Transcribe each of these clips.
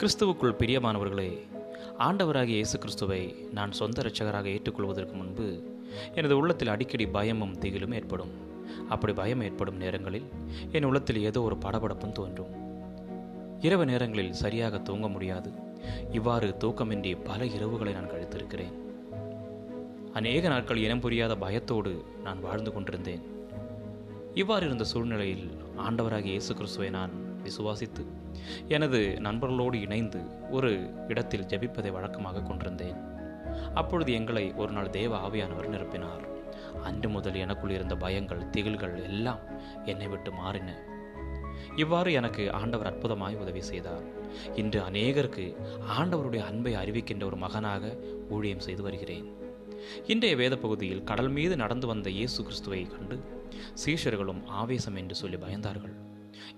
கிறிஸ்துவுக்குள் பிரியமானவர்களே ஆண்டவராகிய இயேசு கிறிஸ்துவை நான் சொந்த இரட்சகராக ஏற்றுக்கொள்வதற்கு முன்பு எனது உள்ளத்தில் அடிக்கடி பயமும் திகிலும் ஏற்படும். அப்படி பயம் ஏற்படும் நேரங்களில் என் உள்ளத்தில் ஏதோ ஒரு படபடப்பும் தோன்றும். இரவு நேரங்களில் சரியாக தூங்க முடியாது. இவ்வாறு தூக்கமின்றி பல இரவுகளை நான் கழித்திருக்கிறேன். அநேக நாட்கள் இனம் புரியாத பயத்தோடு நான் வாழ்ந்து கொண்டிருந்தேன். இவ்வாறு இருந்த சூழ்நிலையில் ஆண்டவராகிய இயேசு கிறிஸ்துவை நான் விசுவாசித்து எனது நண்பர்களோடு இணைந்து ஒரு இடத்தில் ஜெபிப்பதை வழக்கமாக கொண்டிருந்தேன். அப்பொழுது எங்களை ஒரு நாள் தேவ ஆவியானவர் நிரப்பினார். அன்று முதல் எனக்குள் இருந்த பயங்கள் திகில்கள் எல்லாம் என்னை விட்டு மாறின. இவ்வாறு எனக்கு ஆண்டவர் அற்புதமாய் உதவி செய்தார். இன்று அநேகருக்கு ஆண்டவருடைய அன்பை அறிவிக்கின்ற ஒரு மகனாக ஊழியம் செய்து வருகிறேன். இன்றைய வேத பகுதியில் கடல் மீது நடந்து வந்த இயேசு கிறிஸ்துவை கண்டு சீஷர்களும் ஆவேசம் என்று சொல்லி பயந்தார்கள்.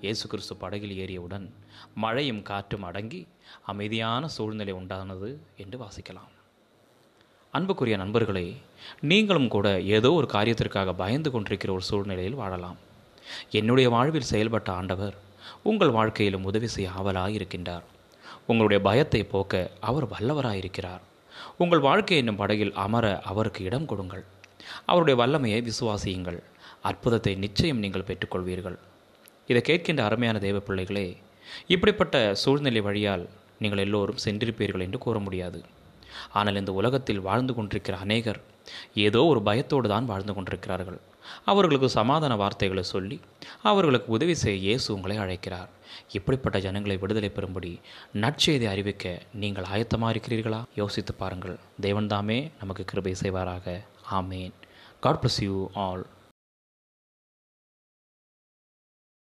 இயேசு கிறிஸ்து படகில் ஏறியவுடன் மழையும் காற்றும் அடங்கி அமைதியான சூழ்நிலை உண்டானது என்று வாசிக்கலாம். அன்புக்குரிய நண்பர்களே நீங்களும் கூட ஏதோ ஒரு காரியத்திற்காக பயந்து கொண்டிருக்கிற ஒரு சூழ்நிலையில் வாழலாம். என்னுடைய வாழ்வில் செயல்பட்ட ஆண்டவர் உங்கள் வாழ்க்கையிலும் உதவி செய்ய ஆவலாக இருக்கின்றார். உங்களுடைய பயத்தை போக்க அவர் வல்லவராயிருக்கிறார் உங்கள் வாழ்க்கை என்னும் படகில் அமர அவருக்கு இடம் கொடுங்கள். அவருடைய வல்லமையை விசுவாசியுங்கள். அற்புதத்தை நிச்சயம் நீங்கள் பெற்றுக்கொள்வீர்கள். இதை கேட்கின்ற அருமையான தெய்வ பிள்ளைகளே இப்படிப்பட்ட சூழ்நிலை வழியால் நீங்கள் எல்லோரும் சென்றிருப்பீர்கள் என்று கூற முடியாது. ஆனால் இந்த உலகத்தில் வாழ்ந்து கொண்டிருக்கிற அநேகர் ஏதோ ஒரு பயத்தோடு தான் வாழ்ந்து கொண்டிருக்கிறார்கள். அவர்களுக்கு சமாதான வார்த்தைகளை சொல்லி அவர்களுக்கு உதவி செய்ய இயேசு உங்களை அழைக்கிறார். இப்படிப்பட்ட ஜனங்களை விடுதலை பெறும்படி நற்செய்தி அறிவிக்க நீங்கள் ஆயத்தமாக இருக்கிறீர்களா? யோசித்து பாருங்கள். தேவன்தாமே நமக்கு கிருபை செய்வாராக. ஆமேன். God bless you all